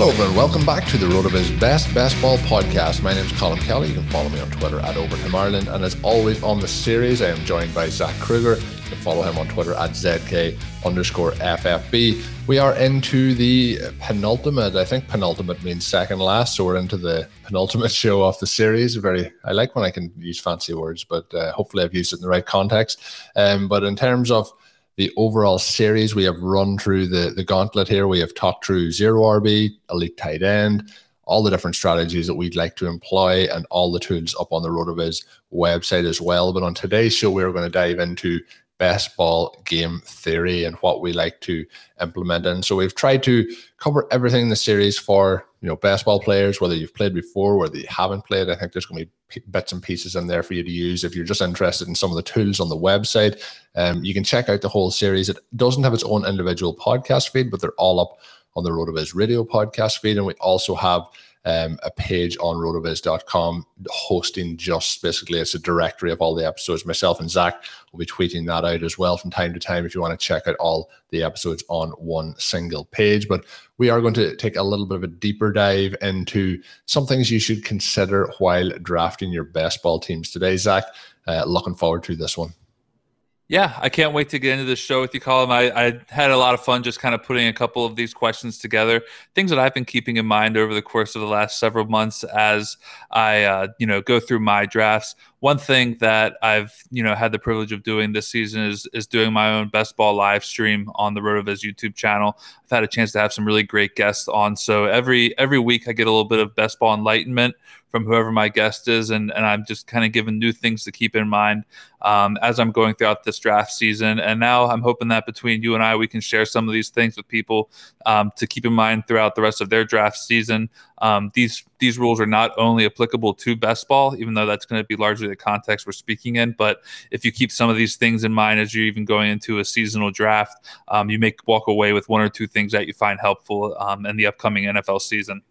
Hello, everyone. Welcome back to the RotoViz Best Best Ball podcast. My name is Colm Kelly. You can follow me on Twitter at Overtime Ireland. And as always on the series, I am joined by Zach Krueger. You can follow him on Twitter at ZK underscore FFB. We are into the penultimate. I think penultimate means second last. So we're into the penultimate show of the series. Very, I like when I can use fancy words, but uh, hopefully I've used it in the right context. Um, but in terms of the overall series. We have run through the, the gauntlet here. We have talked through zero RB, elite tight end, all the different strategies that we'd like to employ, and all the tools up on the RotoViz website as well. But on today's show, we're going to dive into best ball game theory and what we like to implement and so we've tried to cover everything in the series for you know best ball players whether you've played before whether you haven't played i think there's going to be bits and pieces in there for you to use if you're just interested in some of the tools on the website um, you can check out the whole series it doesn't have its own individual podcast feed but they're all up on the rotoviz radio podcast feed and we also have um, a page on rotoviz.com hosting just basically it's a directory of all the episodes. Myself and Zach will be tweeting that out as well from time to time if you want to check out all the episodes on one single page. But we are going to take a little bit of a deeper dive into some things you should consider while drafting your best ball teams today. Zach, uh, looking forward to this one. Yeah, I can't wait to get into this show with you, Colm. I, I, had a lot of fun just kind of putting a couple of these questions together. Things that I've been keeping in mind over the course of the last several months as I, uh, you know, go through my drafts. One thing that I've, you know, had the privilege of doing this season is is doing my own best ball live stream on the RotoViz YouTube channel. I've had a chance to have some really great guests on. So every every week I get a little bit of best ball enlightenment from whoever my guest is, and and I'm just kind of given new things to keep in mind um, as I'm going throughout this draft season. And now I'm hoping that between you and I, we can share some of these things with people um, to keep in mind throughout the rest of their draft season. Um, these these rules are not only applicable to best ball, even though that's going to be largely the context we're speaking in. But if you keep some of these things in mind as you're even going into a seasonal draft, um, you may walk away with one or two things that you find helpful um, in the upcoming NFL season.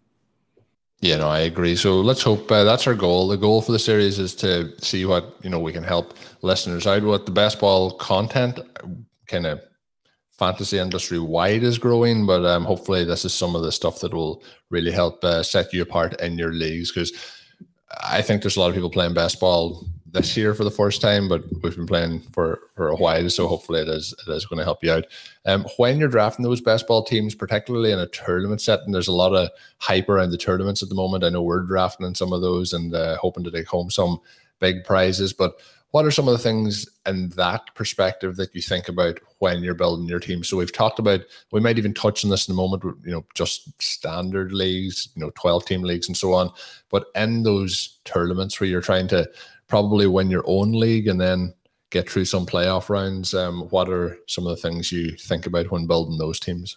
Yeah, no, I agree. So let's hope uh, that's our goal. The goal for the series is to see what you know we can help listeners out with. The best ball content, kind of fantasy industry wide, is growing, but um, hopefully this is some of the stuff that will really help uh, set you apart in your leagues because I think there's a lot of people playing best ball this year for the first time, but we've been playing for for a while, so hopefully it is it is going to help you out. Um, when you're drafting those best ball teams, particularly in a tournament setting, there's a lot of hype around the tournaments at the moment. I know we're drafting in some of those and uh, hoping to take home some big prizes, but what are some of the things in that perspective that you think about when you're building your team? So we've talked about, we might even touch on this in a moment, you know, just standard leagues, you know, 12 team leagues and so on. But in those tournaments where you're trying to probably win your own league and then get through some playoff rounds. Um, what are some of the things you think about when building those teams?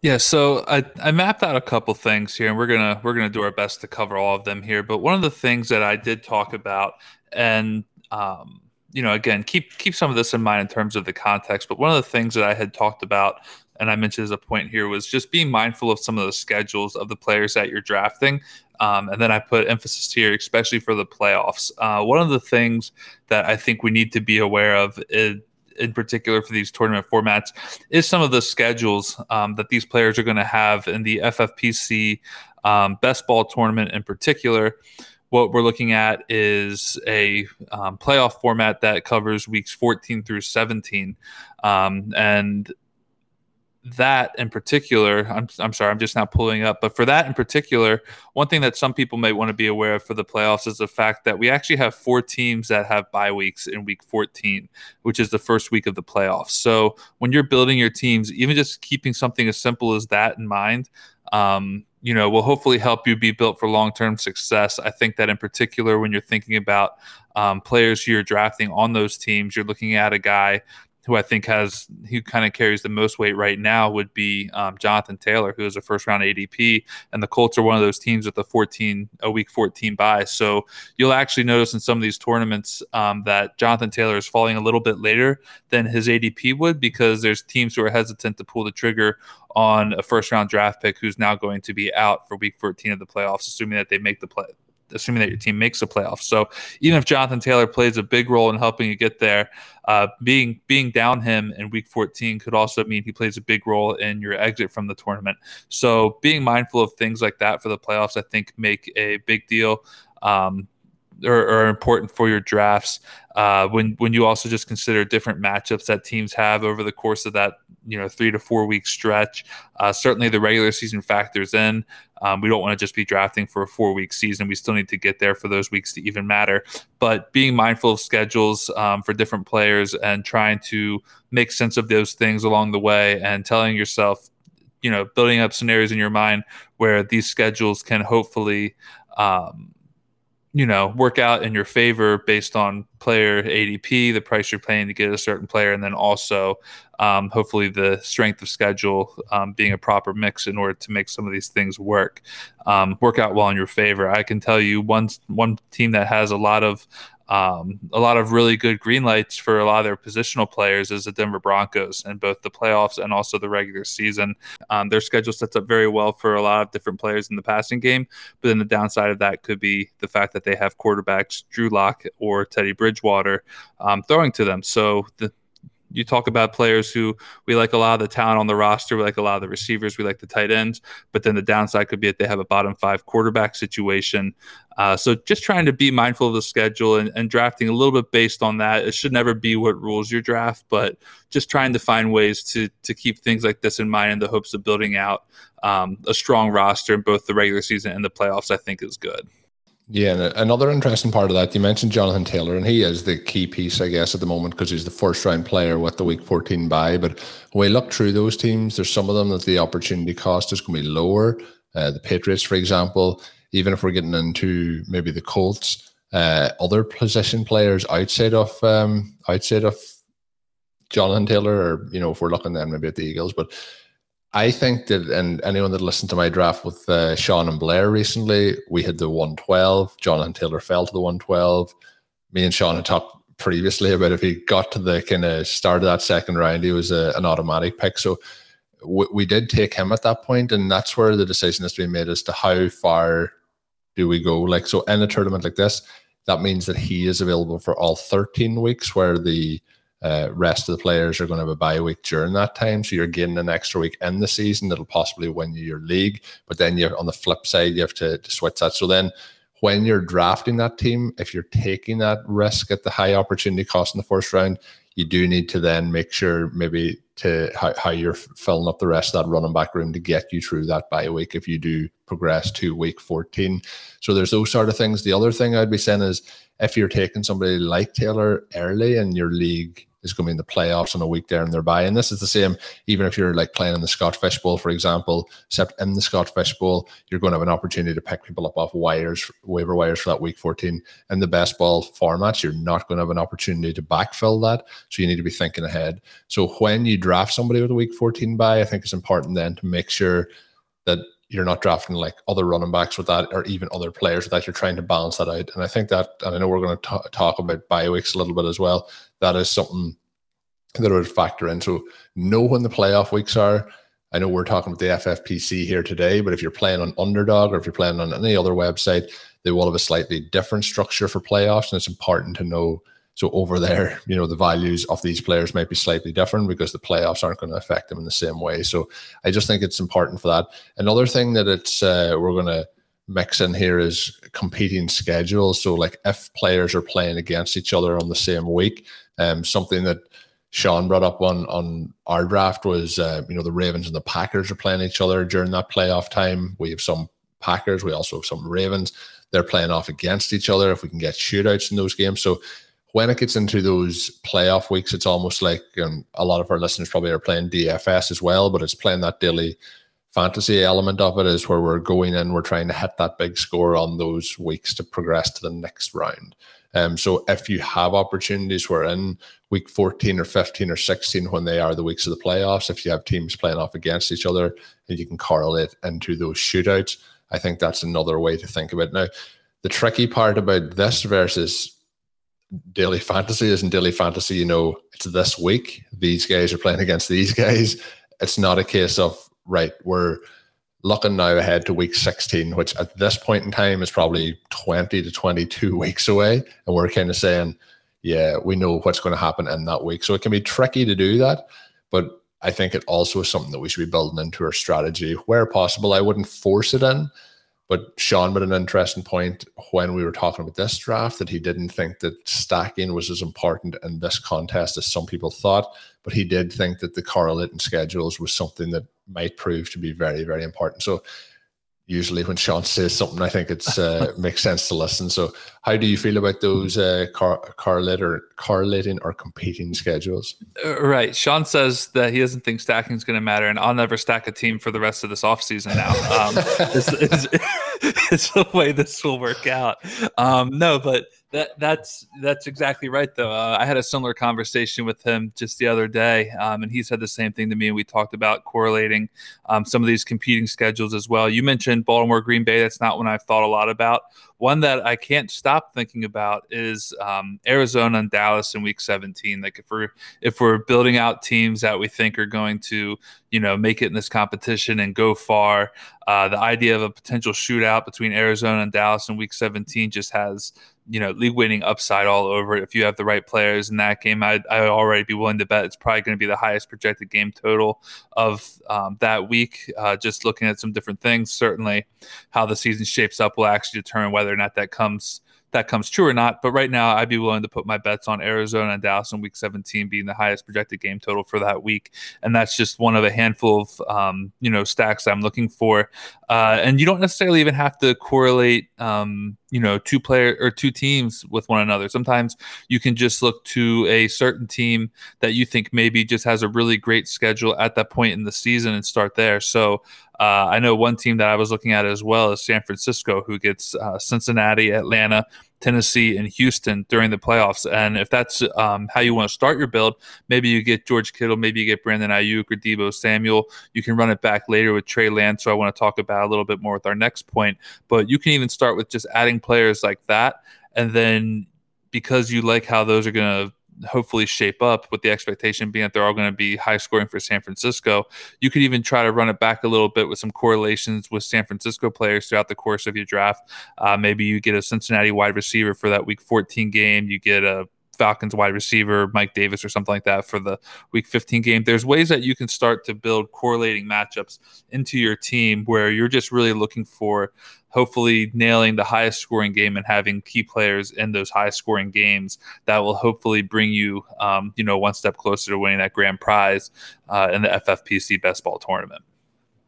Yeah, so I, I mapped out a couple things here, and we're gonna we're gonna do our best to cover all of them here. But one of the things that I did talk about, and um, you know, again, keep keep some of this in mind in terms of the context. But one of the things that I had talked about, and I mentioned as a point here, was just being mindful of some of the schedules of the players that you're drafting. Um, and then I put emphasis here, especially for the playoffs. Uh, one of the things that I think we need to be aware of is, in particular for these tournament formats is some of the schedules um, that these players are going to have in the FFPC um, best ball tournament in particular, what we're looking at is a um, playoff format that covers weeks 14 through 17. Um, and that in particular, I'm, I'm sorry, I'm just not pulling up, but for that in particular, one thing that some people may want to be aware of for the playoffs is the fact that we actually have four teams that have bye weeks in week 14, which is the first week of the playoffs. So when you're building your teams, even just keeping something as simple as that in mind, um, you know, will hopefully help you be built for long term success. I think that in particular, when you're thinking about um, players you're drafting on those teams, you're looking at a guy who I think has who kind of carries the most weight right now would be um, Jonathan Taylor, who is a first round ADP, and the Colts are one of those teams with a 14 a week 14 bye. So you'll actually notice in some of these tournaments um, that Jonathan Taylor is falling a little bit later than his ADP would because there's teams who are hesitant to pull the trigger on a first round draft pick who's now going to be out for week 14 of the playoffs, assuming that they make the play assuming that your team makes the playoffs. So even if Jonathan Taylor plays a big role in helping you get there, uh, being being down him in Week 14 could also mean he plays a big role in your exit from the tournament. So being mindful of things like that for the playoffs, I think, make a big deal. Um, are, are, important for your drafts. Uh, when when you also just consider different matchups that teams have over the course of that you know three to four week stretch, uh, certainly the regular season factors in. Um, we don't want to just be drafting for a four week season. We still need to get there for those weeks to even matter. But being mindful of schedules um, for different players and trying to make sense of those things along the way and telling yourself, you know, building up scenarios in your mind where these schedules can hopefully. Um, you know, work out in your favor based on player ADP, the price you're paying to get a certain player, and then also um, hopefully the strength of schedule um, being a proper mix in order to make some of these things work um, work out well in your favor. I can tell you one one team that has a lot of um, a lot of really good green lights for a lot of their positional players is the Denver Broncos in both the playoffs and also the regular season. Um, their schedule sets up very well for a lot of different players in the passing game, but then the downside of that could be the fact that they have quarterbacks Drew Lock or Teddy Bridgewater um, throwing to them. So the you talk about players who we like a lot of the talent on the roster, we like a lot of the receivers, we like the tight ends, but then the downside could be that they have a bottom five quarterback situation. Uh, so just trying to be mindful of the schedule and, and, drafting a little bit based on that. It should never be what rules your draft, but just trying to find ways to to keep things like this in mind in the hopes of building out um, a strong roster in both the regular season and the playoffs. I think is good. Yeah, and another interesting part of that, you mentioned Jonathan Taylor, and he is the key piece, I guess, at the moment because he's the first round player with the week 14 bye. But when we look through those teams, there's some of them that the opportunity cost is going to be lower. Uh, the Patriots, for example, even if we're getting into maybe the Colts, uh, other position players outside of um, outside of Jonathan Taylor, or you know, if we're looking then maybe at the Eagles, but I think that, and anyone that listened to my draft with uh, Sean and Blair recently, we had the 112. Jonathan Taylor fell to the 112. Me and Sean had talked previously about if he got to the kind of start of that second round, he was a, an automatic pick. So we, we did take him at that point, and that's where the decision has to be made as to how far do we go. Like so, in a tournament like this, that means that he is available for all 13 weeks, where the uh, rest of the players are going to have a bye week during that time. So you're getting an extra week in the season that'll possibly win you your league. But then you're on the flip side, you have to, to switch that. So then when you're drafting that team, if you're taking that risk at the high opportunity cost in the first round, you do need to then make sure maybe to how, how you're filling up the rest of that running back room to get you through that bye week if you do progress to week 14. So there's those sort of things. The other thing I'd be saying is if you're taking somebody like Taylor early in your league, is going to be in the playoffs on a week there and they're by. And this is the same, even if you're like playing in the Scott Fish Bowl, for example, except in the Scott Fish Bowl, you're going to have an opportunity to pick people up off wires, waiver wires for that week 14. In the best ball formats, you're not going to have an opportunity to backfill that. So you need to be thinking ahead. So when you draft somebody with a week 14 bye, I think it's important then to make sure that you're not drafting like other running backs with that or even other players with that. You're trying to balance that out. And I think that, and I know we're going to t- talk about bye weeks a little bit as well. That is something that would factor in. So know when the playoff weeks are. I know we're talking about the FFPC here today, but if you're playing on Underdog or if you're playing on any other website, they will have a slightly different structure for playoffs. And it's important to know so over there, you know, the values of these players might be slightly different because the playoffs aren't going to affect them in the same way. So I just think it's important for that. Another thing that it's uh, we're going to mix in here is competing schedules. So, like if players are playing against each other on the same week, um, something that Sean brought up on on our draft was, uh, you know, the Ravens and the Packers are playing each other during that playoff time. We have some Packers, we also have some Ravens. They're playing off against each other. If we can get shootouts in those games, so when it gets into those playoff weeks, it's almost like um, a lot of our listeners probably are playing DFS as well, but it's playing that daily fantasy element of it is where we're going in, we're trying to hit that big score on those weeks to progress to the next round. Um, so if you have opportunities, we're in week 14 or 15 or 16 when they are the weeks of the playoffs. If you have teams playing off against each other and you can correlate into those shootouts, I think that's another way to think of it. Now, the tricky part about this versus daily fantasy is in daily fantasy, you know, it's this week. These guys are playing against these guys. It's not a case of right, we're looking now ahead to week 16, which at this point in time is probably 20 to 22 weeks away. And we're kind of saying, yeah, we know what's going to happen in that week. So it can be tricky to do that. But I think it also is something that we should be building into our strategy where possible. I wouldn't force it in, but Sean made an interesting point when we were talking about this draft that he didn't think that stacking was as important in this contest as some people thought, but he did think that the correlating schedules was something that might prove to be very, very important. So usually when Sean says something, I think it's uh, makes sense to listen. So how do you feel about those uh, car- correlate or correlating or competing schedules? Uh, right. Sean says that he doesn't think stacking is going to matter, and I'll never stack a team for the rest of this offseason now. Um, it's, it's, it's, the way this will work out. Um, no, but that that's that's exactly right though. Uh, I had a similar conversation with him just the other day, um, and he said the same thing to me. And we talked about correlating um, some of these competing schedules as well. You mentioned Baltimore, Green Bay. That's not one I've thought a lot about. One that I can't stop thinking about is um, Arizona and Dallas in Week 17. Like if we're if we're building out teams that we think are going to you know make it in this competition and go far, uh, the idea of a potential shootout between Arizona and Dallas in Week 17 just has you know league winning upside all over it. If you have the right players in that game, I'd, I'd already be willing to bet it's probably going to be the highest projected game total of um, that week. Uh, just looking at some different things, certainly how the season shapes up will actually determine whether or not that comes that comes true or not. But right now, I'd be willing to put my bets on Arizona and Dallas in Week 17 being the highest projected game total for that week, and that's just one of a handful of um, you know stacks I'm looking for. Uh, and you don't necessarily even have to correlate. Um, you know two player or two teams with one another sometimes you can just look to a certain team that you think maybe just has a really great schedule at that point in the season and start there so uh, i know one team that i was looking at as well is san francisco who gets uh, cincinnati atlanta Tennessee and Houston during the playoffs. And if that's um, how you want to start your build, maybe you get George Kittle, maybe you get Brandon Aiyuk or Deebo Samuel. You can run it back later with Trey Lance. So I want to talk about a little bit more with our next point. But you can even start with just adding players like that. And then because you like how those are going to hopefully shape up with the expectation being that they're all going to be high scoring for San Francisco. You could even try to run it back a little bit with some correlations with San Francisco players throughout the course of your draft. Uh, maybe you get a Cincinnati wide receiver for that week 14 game. You get a Falcons wide receiver, Mike Davis, or something like that for the week 15 game. There's ways that you can start to build correlating matchups into your team where you're just really looking for hopefully nailing the highest scoring game and having key players in those high scoring games that will hopefully bring you, um, you know, one step closer to winning that grand prize uh, in the FFPC best ball tournament.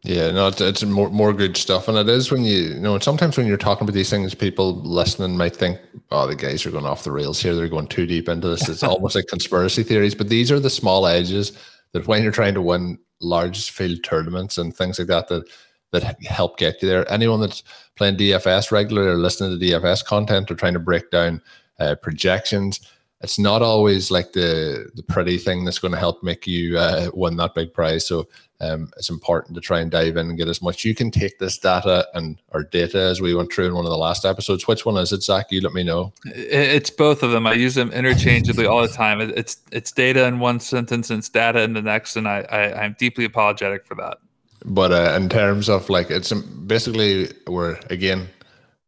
Yeah, no, it's, it's, more more good stuff, and it is when you, you know, sometimes when you're talking about these things, people listening might think, "Oh, the guys are going off the rails here; they're going too deep into this." It's almost like conspiracy theories, but these are the small edges that when you're trying to win large field tournaments and things like that, that that help get you there. Anyone that's playing DFS regularly or listening to DFS content or trying to break down uh, projections, it's not always like the the pretty thing that's going to help make you uh, win that big prize. So um, it's important to try and dive in and get as much. You can take this data and or data as we went through in one of the last episodes. Which one is it, Zach? You let me know. It's both of them. I use them interchangeably all the time. It's it's data in one sentence and it's data in the next, and I, I I'm deeply apologetic for that. But uh, in terms of like, it's basically we're again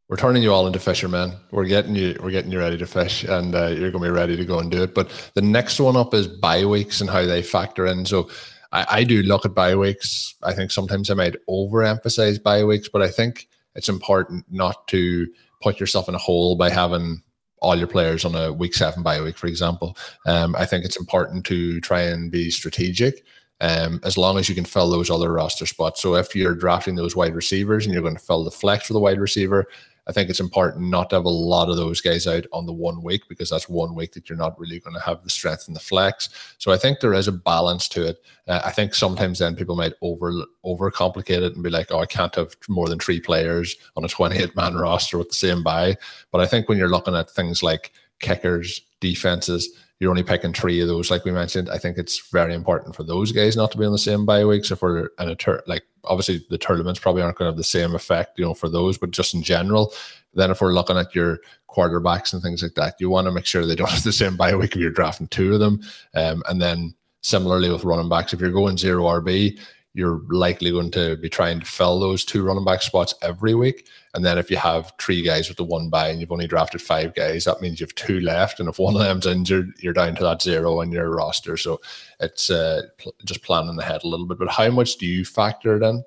we're turning you all into fishermen. We're getting you we're getting you ready to fish, and uh, you're going to be ready to go and do it. But the next one up is bye weeks and how they factor in. So I, I do look at bye weeks. I think sometimes I might overemphasize bye weeks, but I think it's important not to put yourself in a hole by having all your players on a week seven bye week, for example. Um, I think it's important to try and be strategic. Um, as long as you can fill those other roster spots. So if you're drafting those wide receivers and you're going to fill the flex for the wide receiver, I think it's important not to have a lot of those guys out on the one week because that's one week that you're not really going to have the strength in the flex. So I think there is a balance to it. Uh, I think sometimes then people might over overcomplicate it and be like, oh, I can't have more than three players on a 28 man roster with the same buy. But I think when you're looking at things like kickers, defenses, you're only picking three of those, like we mentioned. I think it's very important for those guys not to be on the same bye weeks. If we're in a tur- like obviously the tournaments probably aren't going to have the same effect, you know, for those, but just in general, then if we're looking at your quarterbacks and things like that, you want to make sure they don't have the same bye week if you're drafting two of them. Um, and then similarly with running backs, if you're going zero RB, you're likely going to be trying to fill those two running back spots every week. And then if you have three guys with the one buy and you've only drafted five guys, that means you have two left. And if one of them's injured, you're down to that zero in your roster. So it's uh, pl- just planning ahead a little bit. But how much do you factor it in?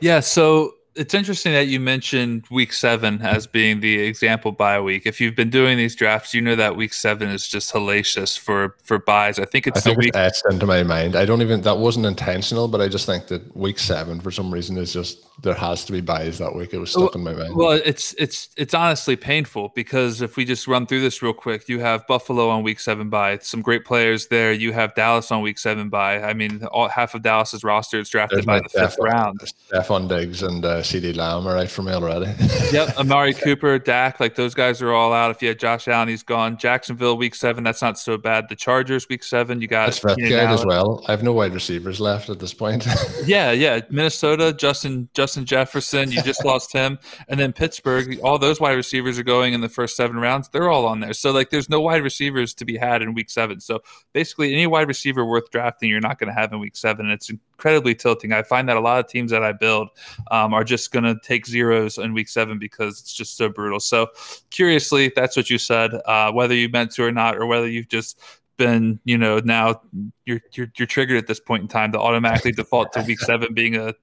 Yeah. So it's interesting that you mentioned week seven as being the example bye week. If you've been doing these drafts, you know that week seven is just hellacious for for buys. I think it's I think the week etched into my mind. I don't even that wasn't intentional, but I just think that week seven for some reason is just there has to be buys that week. It was stuck well, in my mind. Well, it's it's it's honestly painful because if we just run through this real quick, you have Buffalo on week seven by some great players there. You have Dallas on week seven by. I mean, all half of Dallas's roster is drafted There's by the fifth round. Stefon Diggs and uh, CeeDee Lamb are out for me already. yep, Amari Cooper, Dak, like those guys are all out. If you had Josh Allen, he's gone. Jacksonville week seven, that's not so bad. The Chargers week seven, you got that's guy as well. I have no wide receivers left at this point. yeah, yeah, Minnesota, Justin Justin Jefferson, you just lost him, and then Pittsburgh. All those wide receivers are going in the first seven rounds. They're all on there. So like, there's no wide receivers to be had in week seven. So basically, any wide receiver worth drafting, you're not going to have in week seven. And it's incredibly tilting. I find that a lot of teams that I build um, are just going to take zeros in week seven because it's just so brutal. So, curiously, that's what you said. Uh, whether you meant to or not, or whether you've just been, you know, now you're, you're you're triggered at this point in time to automatically default to week seven being a,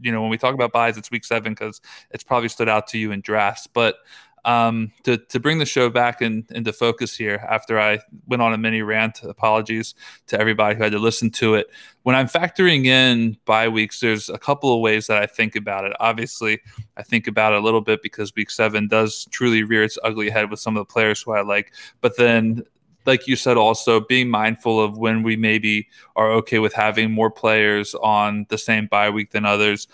you know, when we talk about buys, it's week seven because it's probably stood out to you in drafts. But um, to, to bring the show back in, into focus here after I went on a mini rant. Apologies to everybody who had to listen to it. When I'm factoring in bye weeks, there's a couple of ways that I think about it. Obviously, I think about it a little bit because week seven does truly rear its ugly head with some of the players who I like. But then like you said, also being mindful of when we maybe are okay with having more players on the same bye week than others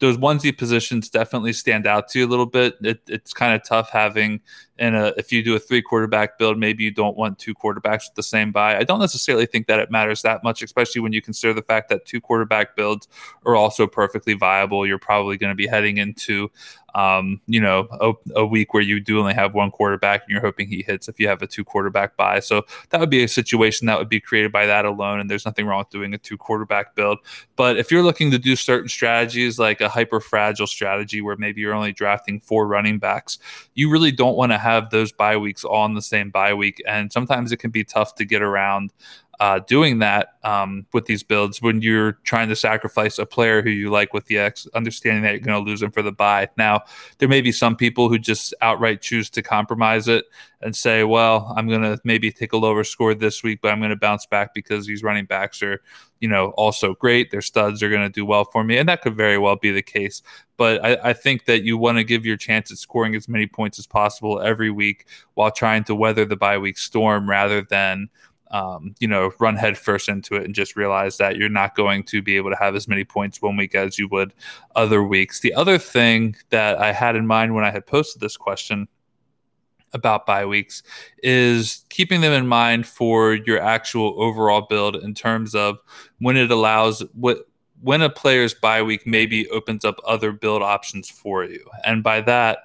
those onesie positions definitely stand out to you a little bit. It, it's kind of tough having in a uh, if you do a three quarterback build, maybe you don't want two quarterbacks with the same buy. I don't necessarily think that it matters that much, especially when you consider the fact that two quarterback builds are also perfectly viable. You're probably going to be heading into um, you know, a, a, week where you do only have one quarterback and you're hoping he hits if you have a two quarterback buy. So that would be a situation that would be created by that alone. And there's nothing wrong with doing a two quarterback build. But if you're looking to do certain strategies like a hyper fragile strategy where maybe you're only drafting four running backs, you really don't want to have those bye weeks all in the same bye week. And sometimes it can be tough to get around uh, doing that um, with these builds when you're trying to sacrifice a player who you like with the X, understanding that you're going to lose him for the buy. Now, there may be some people who just outright choose to compromise it and say, well, I'm going to maybe take a lower score this week, but I'm going to bounce back because these running backs are, you know, also great. Their studs are going to do well for me. And that could very well be the case. But I, I think that you want to give your chance at scoring as many points as possible every week while trying to weather the bye week storm rather than – um, you know, run headfirst into it and just realize that you're not going to be able to have as many points one week as you would other weeks. The other thing that I had in mind when I had posted this question about bye weeks is keeping them in mind for your actual overall build in terms of when it allows what when a player's bye week maybe opens up other build options for you. And by that,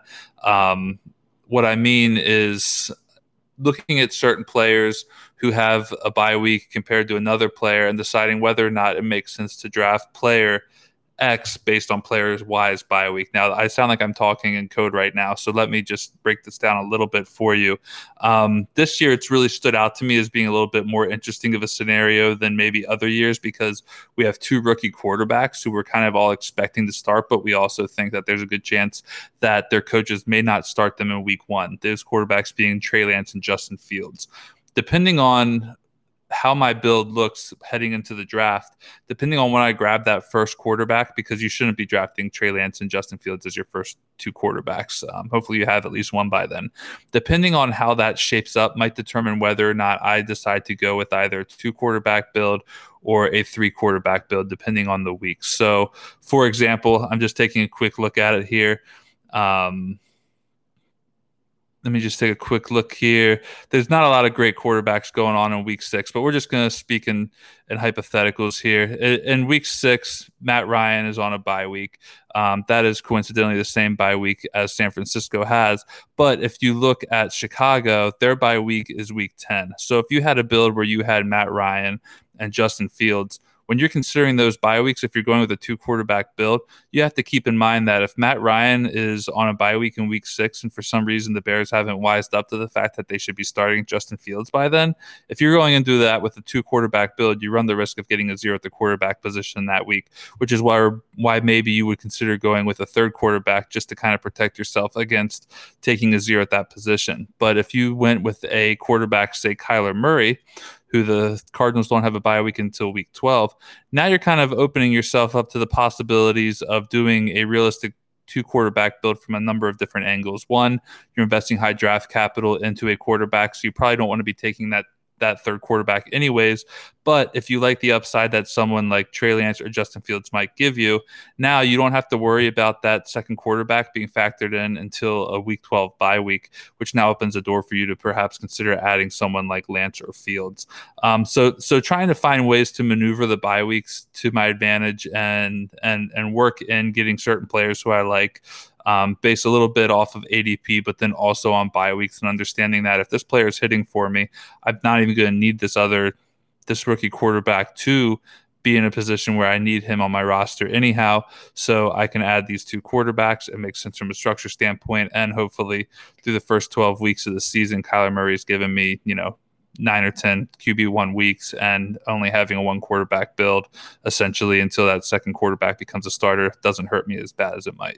um, what I mean is looking at certain players who have a bye week compared to another player and deciding whether or not it makes sense to draft player X based on players Y's bye week. Now, I sound like I'm talking in code right now, so let me just break this down a little bit for you. Um, this year, it's really stood out to me as being a little bit more interesting of a scenario than maybe other years because we have two rookie quarterbacks who we're kind of all expecting to start, but we also think that there's a good chance that their coaches may not start them in week one. Those quarterbacks being Trey Lance and Justin Fields depending on how my build looks heading into the draft, depending on when I grab that first quarterback, because you shouldn't be drafting Trey Lance and Justin Fields as your first two quarterbacks. Um, hopefully, you have at least one by then. Depending on how that shapes up, might determine whether or not I decide to go with either two quarterback build or a three quarterback build, depending on the week. So, for example, I'm just taking a quick look at it here. Um, let me just take a quick look here. There's not a lot of great quarterbacks going on in week six, but we're just going to speak in, in hypotheticals here. In, in, week six, Matt Ryan is on a bye week. Um, that is coincidentally the same bye week as San Francisco has. But if you look at Chicago, their bye week is week 10. So if you had a build where you had Matt Ryan and Justin Fields, when you're considering those bye weeks, if you're going with a two quarterback build, you have to keep in mind that if Matt Ryan is on a bye week in week six, and for some reason the Bears haven't wised up to the fact that they should be starting Justin Fields by then, if you're going into that with a two quarterback build, you run the risk of getting a zero at the quarterback position that week, which is why why maybe you would consider going with a third quarterback just to kind of protect yourself against taking a zero at that position. But if you went with a quarterback, say Kyler Murray, who the Cardinals don't have a bye week until week 12. Now you're kind of opening yourself up to the possibilities of doing a realistic two quarterback build from a number of different angles. One, you're investing high draft capital into a quarterback, so you probably don't want to be taking that that third quarterback anyways. But if you like the upside that someone like Trey Lance or Justin Fields might give you, now you don't have to worry about that second quarterback being factored in until a week 12 bye week, which now opens a door for you to perhaps consider adding someone like Lance or Fields. Um, so so trying to find ways to maneuver the bye weeks to my advantage and and and work in getting certain players who I like um, based a little bit off of ADP, but then also on bye weeks and understanding that if this player is hitting for me, I'm not even going to need this other this rookie quarterback to be in a position where I need him on my roster anyhow. So I can add these two quarterbacks. It makes sense from a structure standpoint. And hopefully, through the first 12 weeks of the season, Kyler Murray has given me, you know, nine or 10 QB1 weeks and only having a one quarterback build essentially until that second quarterback becomes a starter doesn't hurt me as bad as it might.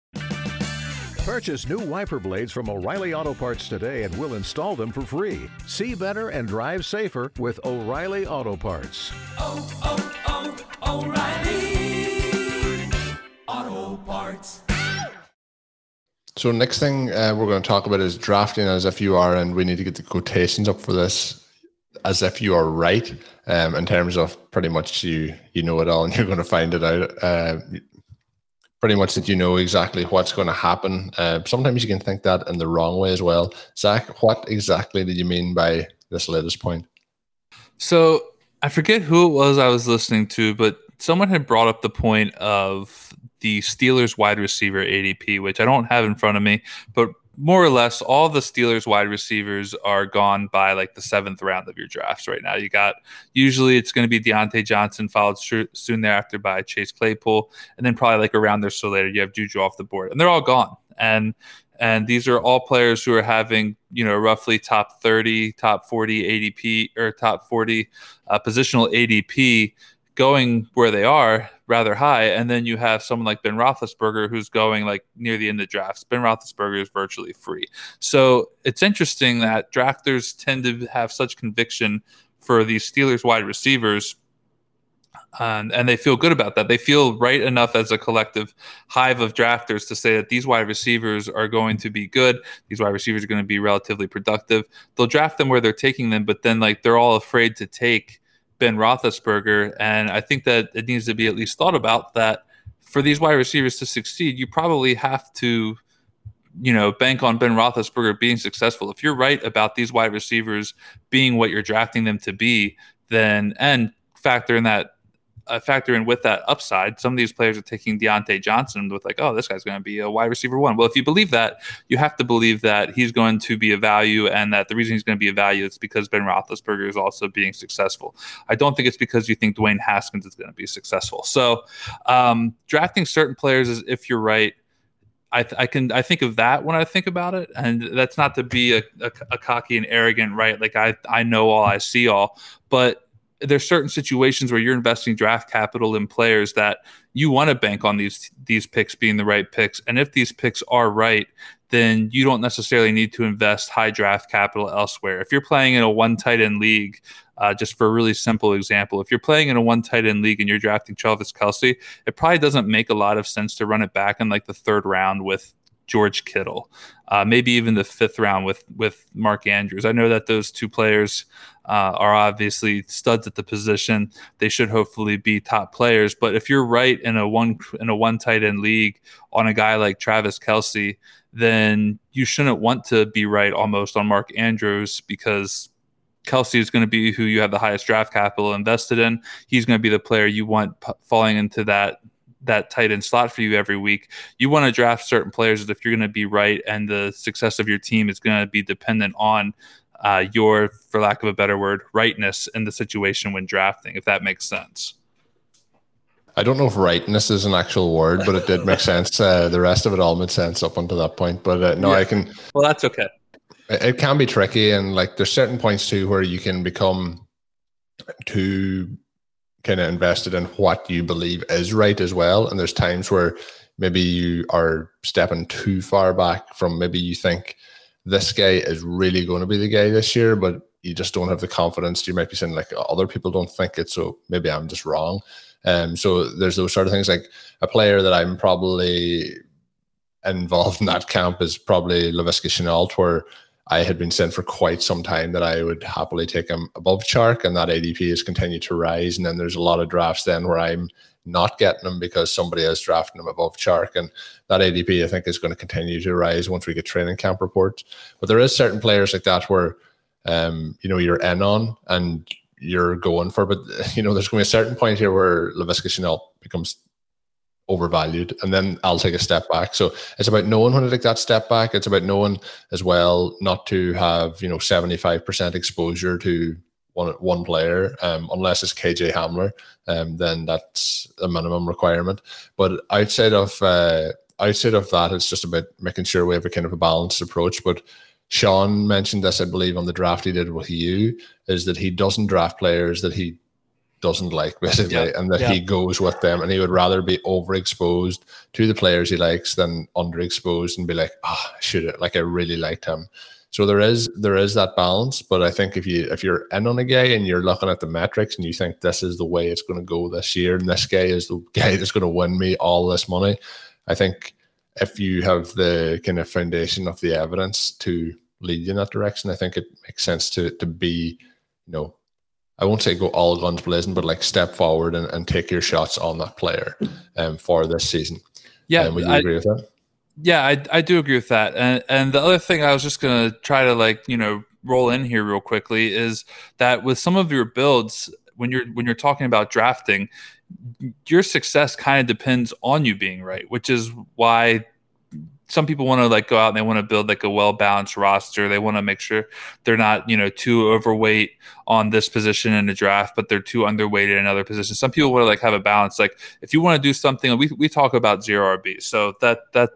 Purchase new wiper blades from O'Reilly Auto Parts today and we'll install them for free. See better and drive safer with O'Reilly Auto Parts. Oh, oh, oh, O'Reilly Auto Parts. So next thing uh, we're going to talk about is drafting as if you are, and we need to get the quotations up for this, as if you are right um, in terms of pretty much you you know it all and you're going to find it out. Uh, pretty much that you know exactly what's going to happen. Uh, sometimes you can think that in the wrong way as well. Zach, what exactly did you mean by this latest point? So I forget who it was I was listening to, but someone had brought up the point of the Steelers wide receiver ADP, which I don't have in front of me, but more or less all the Steelers wide receivers are gone by like the seventh round of your drafts right now. You got usually it's going to be Diontae Johnson, followed soon thereafter by Chase Claypool, and then probably like around there so later you have Juju off the board, and they're all gone. And and these are all players who are having you know roughly top 30 top 40 adp or top 40 uh, positional adp going where they are rather high, and then you have someone like Ben Roethlisberger who's going like near the end of drafts. Ben Roethlisberger is virtually free, so it's interesting that drafters tend to have such conviction for these Steelers wide receivers. Um, and they feel good about that. They feel right enough as a collective hive of drafters to say that these wide receivers are going to be good. These wide receivers are going to be relatively productive. They'll draft them where they're taking them, but then like they're all afraid to take Ben Roethlisberger, and I think that it needs to be at least thought about that for these wide receivers to succeed, you probably have to, you know, bank on Ben Roethlisberger being successful. If you're right about these wide receivers being what you're drafting them to be, then and factor in that factor in with that upside. Some of these players are taking Diontae Johnson with like, oh, this guy's going to be a wide receiver one. Well, if you believe that, you have to believe that he's going to be a value, and that the reason he's going to be a value is because Ben Roethlisberger is also being successful. I don't think it's because you think Dwayne Haskins is going to be successful. So, um, drafting certain players is if you're right. I, th- I, can I think of that when I think about it, and that's not to be a, a, a cocky and arrogant, right? Like I I know all, I see all, but there's certain situations where you're investing draft capital in players that you want to bank on these these picks being the right picks. And if these picks are right then you don't necessarily need to invest high draft capital elsewhere. If you're playing in a one tight end league uh, just for a really simple example if you're playing in a one tight end league and you're drafting Travis Kelce it probably doesn't make a lot of sense to run it back in like the third round with George Kittle, uh, maybe even the fifth round with with Mark Andrews. I know that those two players uh, are obviously studs at the position. They should hopefully be top players. But if you're right in a one in a one tight end league on a guy like Travis Kelce, then you shouldn't want to be right almost on Mark Andrews because Kelce is going to be who you have the highest draft capital invested in. He's going to be the player you want p- falling into that that tight end slot for you every week. You want to draft certain players if you're going to be right, and the success of your team is going to be dependent on uh, your, for lack of a better word, rightness in the situation when drafting. If that makes sense. I don't know if rightness is an actual word, but it did make sense. Uh, the rest of it all made sense up until that point. But uh, no, yeah. I can. Well, that's okay. It, it can be tricky, and like there's certain points too where you can become too kind of invested in what you believe is right as well. And there's times where maybe you are stepping too far back from maybe you think this guy is really going to be the guy this year, but you just don't have the confidence. You might be saying like other people don't think it, so maybe I'm just wrong. Um, so there's those sort of things like a player that I'm probably involved in that camp is probably Laviska Shenault, where I had been sent for quite some time that I would happily take him above Chark, and that ADP has continued to rise. And then there's a lot of drafts then where I'm not getting him because somebody is drafting him above Chark, and that ADP I think is going to continue to rise once we get training camp reports. But there is certain players like that where um, you know you're in on and you're going for, but you know there's going to be a certain point here where Laviska Shenault becomes overvalued and then I'll take a step back. So it's about knowing when to take that step back. It's about knowing as well not to have, you know, 75% exposure to one one player, um, unless it's KJ Hamler, um, then that's a minimum requirement. But outside of uh, outside of that, it's just about making sure we have a kind of a balanced approach. But Sean mentioned this, I believe, on the draft he did with you, is that he doesn't draft players that he doesn't like basically yeah. and that yeah. he goes with them and he would rather be overexposed to the players he likes than underexposed and be like ah oh, should it like I really liked him so there is there is that balance but I think if you if you're in on a guy and you're looking at the metrics and you think this is the way it's going to go this year and this guy is the guy that's going to win me all this money I think if you have the kind of foundation of the evidence to lead you in that direction I think it makes sense to to be you know I won't say go all guns blazing, but like step forward and, and take your shots on that player um, for this season. Yeah, um, would you I, agree with that? Yeah, I, I do agree with that. And and the other thing I was just gonna try to like you know roll in here real quickly is that with some of your builds when you're when you're talking about drafting, your success kind of depends on you being right, which is why some people want to like go out and they want to build like a well balanced roster. They want to make sure they're not, you know, too overweight on this position in the draft, but they're too underweight in another position. Some people want to like have a balance. Like if you want to do something, we we talk about zero RB. So that that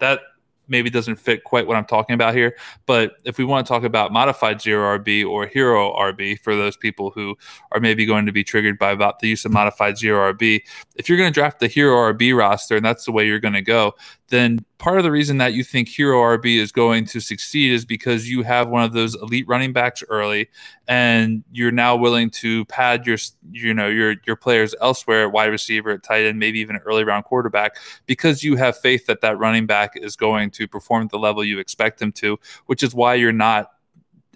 that maybe doesn't fit quite what I'm talking about here. But if we want to talk about modified zero RB or hero RB for those people who are maybe going to be triggered by about the use of modified zero RB, if you're going to draft the hero RB roster and that's the way you're going to go, then part of the reason that you think hero RB is going to succeed is because you have one of those elite running backs early and you're now willing to pad your you know your your players elsewhere at wide receiver at tight end maybe even an early round quarterback because you have faith that that running back is going to perform at the level you expect him to which is why you're not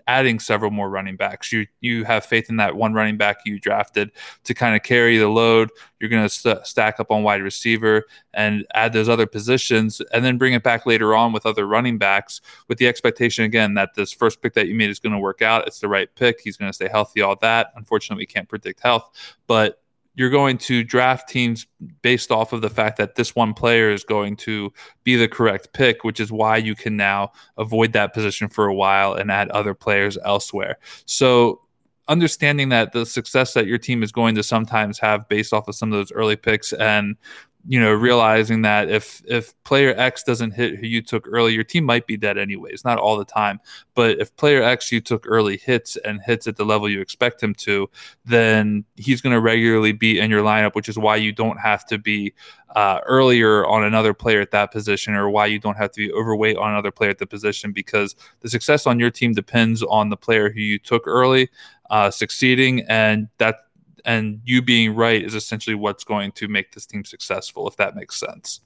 adding several more running backs. You you have faith in that one running back you drafted to kind of carry the load. You're going to st- stack up on wide receiver and add those other positions, and then bring it back later on with other running backs, with the expectation again that this first pick that you made is going to work out. It's the right pick. He's going to stay healthy. All that. Unfortunately, we can't predict health, but you're going to draft teams based off of the fact that this one player is going to be the correct pick, which is why you can now avoid that position for a while and add other players elsewhere. So, understanding that the success that your team is going to sometimes have based off of some of those early picks and you know, realizing that if if player X doesn't hit who you took early, your team might be dead anyways. Not all the time, but if player X you took early hits and hits at the level you expect him to, then he's going to regularly be in your lineup, which is why you don't have to be uh, earlier on another player at that position, or why you don't have to be overweight on another player at the position, because the success on your team depends on the player who you took early uh, succeeding, and that and you being right is essentially what's going to make this team successful if that makes sense.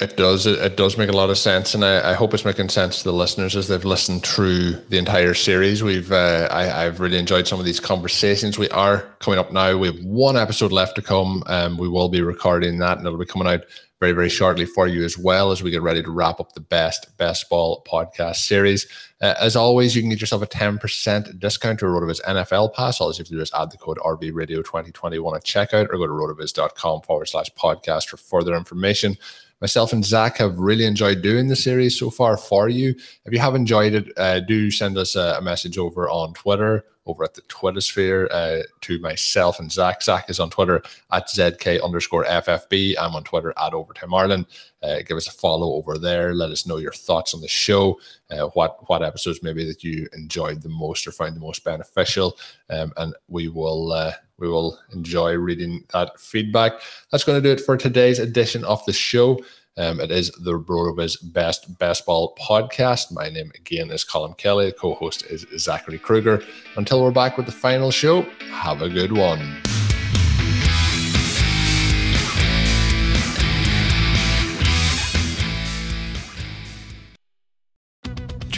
It does it, does make a lot of sense and I, I, hope it's making sense to the listeners as they've listened through the entire series. We've uh, I, have really enjoyed some of these conversations. We are coming up now. We have one episode left to come um, we will be recording that and it'll be coming out very, very shortly for you as well as we get ready to wrap up the best best ball podcast series. Uh, as always, you can get yourself a 10% discount to Rotoviz NFL Pass. All you have to do is add the code RV Radio 2021 at checkout or go to rotoviz.com forward slash podcast for further information. Myself and Zach have really enjoyed doing the series so far for you. If you have enjoyed it, uh, do send us a, a message over on Twitter over at the Twitter sphere uh, to myself and Zach. Zach is on Twitter at ZK underscore FFB. I'm on Twitter at Overtime Ireland. Uh, give us a follow over there. Let us know your thoughts on the show. Uh, what what episodes maybe that you enjoyed the most or found the most beneficial, um, and we will uh, we will enjoy reading that feedback. That's going to do it for today's edition of the show. Um, it is the RotoViz Best Best Ball podcast. My name again is Colm Kelly. The co-host is Zachary Krueger. Until we're back with the final show, have a good one.